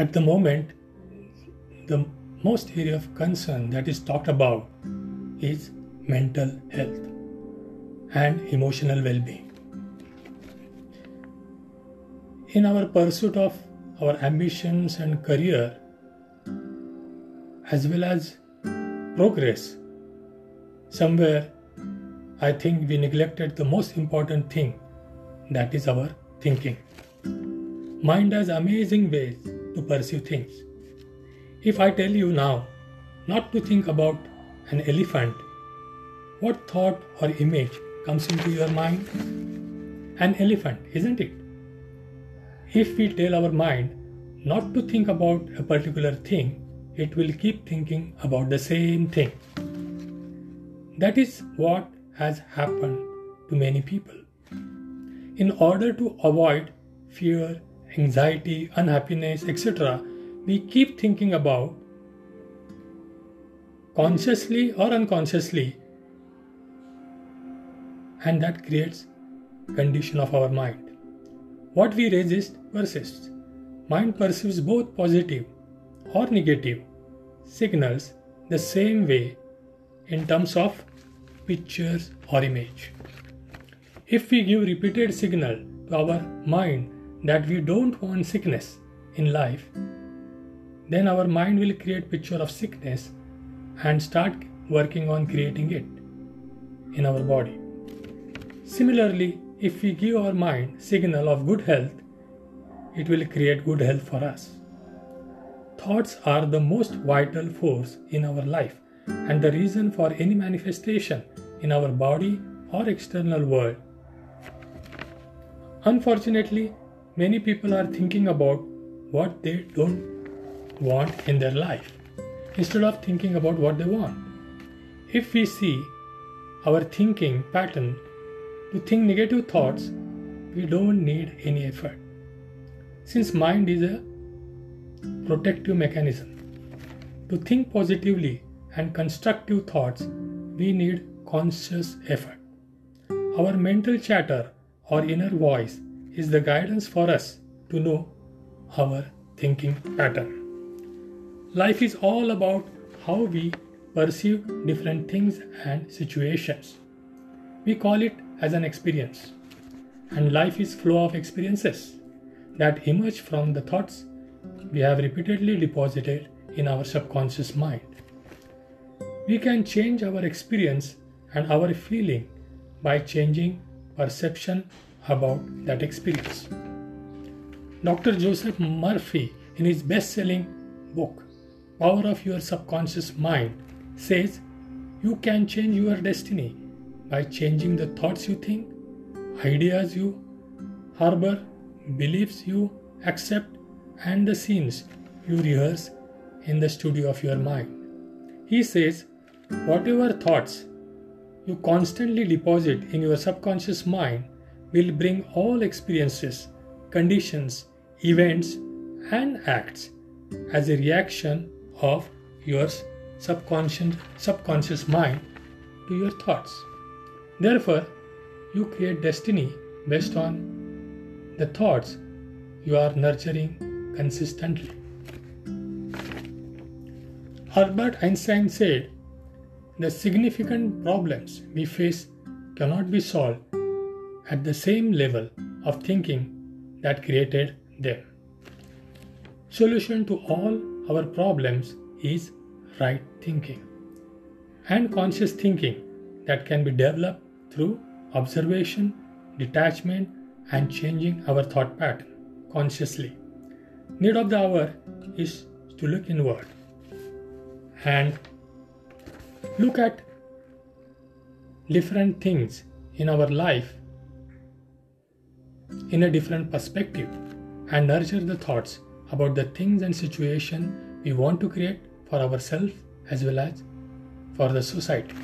At the moment, the most area of concern that is talked about is mental health and emotional well being. In our pursuit of our ambitions and career, as well as progress, somewhere I think we neglected the most important thing that is our thinking. Mind has amazing ways to pursue things. If I tell you now not to think about an elephant, what thought or image comes into your mind? An elephant, isn't it? If we tell our mind not to think about a particular thing, it will keep thinking about the same thing. That is what has happened to many people. In order to avoid fear, anxiety, unhappiness, etc., we keep thinking about consciously or unconsciously and that creates condition of our mind what we resist persists mind perceives both positive or negative signals the same way in terms of pictures or image if we give repeated signal to our mind that we don't want sickness in life then our mind will create picture of sickness and start working on creating it in our body. Similarly if we give our mind signal of good health it will create good health for us. Thoughts are the most vital force in our life and the reason for any manifestation in our body or external world. Unfortunately many people are thinking about what they don't want in their life instead of thinking about what they want. If we see our thinking pattern to think negative thoughts, we don't need any effort. Since mind is a protective mechanism, to think positively and constructive thoughts, we need conscious effort. Our mental chatter or inner voice is the guidance for us to know our thinking pattern. Life is all about how we perceive different things and situations. We call it as an experience. And life is flow of experiences that emerge from the thoughts we have repeatedly deposited in our subconscious mind. We can change our experience and our feeling by changing perception about that experience. Dr. Joseph Murphy, in his best selling book, power of your subconscious mind says you can change your destiny by changing the thoughts you think, ideas you harbor, beliefs you accept, and the scenes you rehearse in the studio of your mind. He says, whatever thoughts you constantly deposit in your subconscious mind will bring all experiences, conditions, events, and acts as a reaction of your subconscious, subconscious mind to your thoughts. Therefore, you create destiny based on the thoughts you are nurturing consistently. Albert Einstein said, The significant problems we face cannot be solved at the same level of thinking that created them. Solution to all our problems is right thinking and conscious thinking that can be developed through observation, detachment, and changing our thought pattern consciously. Need of the hour is to look inward and look at different things in our life in a different perspective and nurture the thoughts about the things and situation we want to create for ourselves as well as for the society.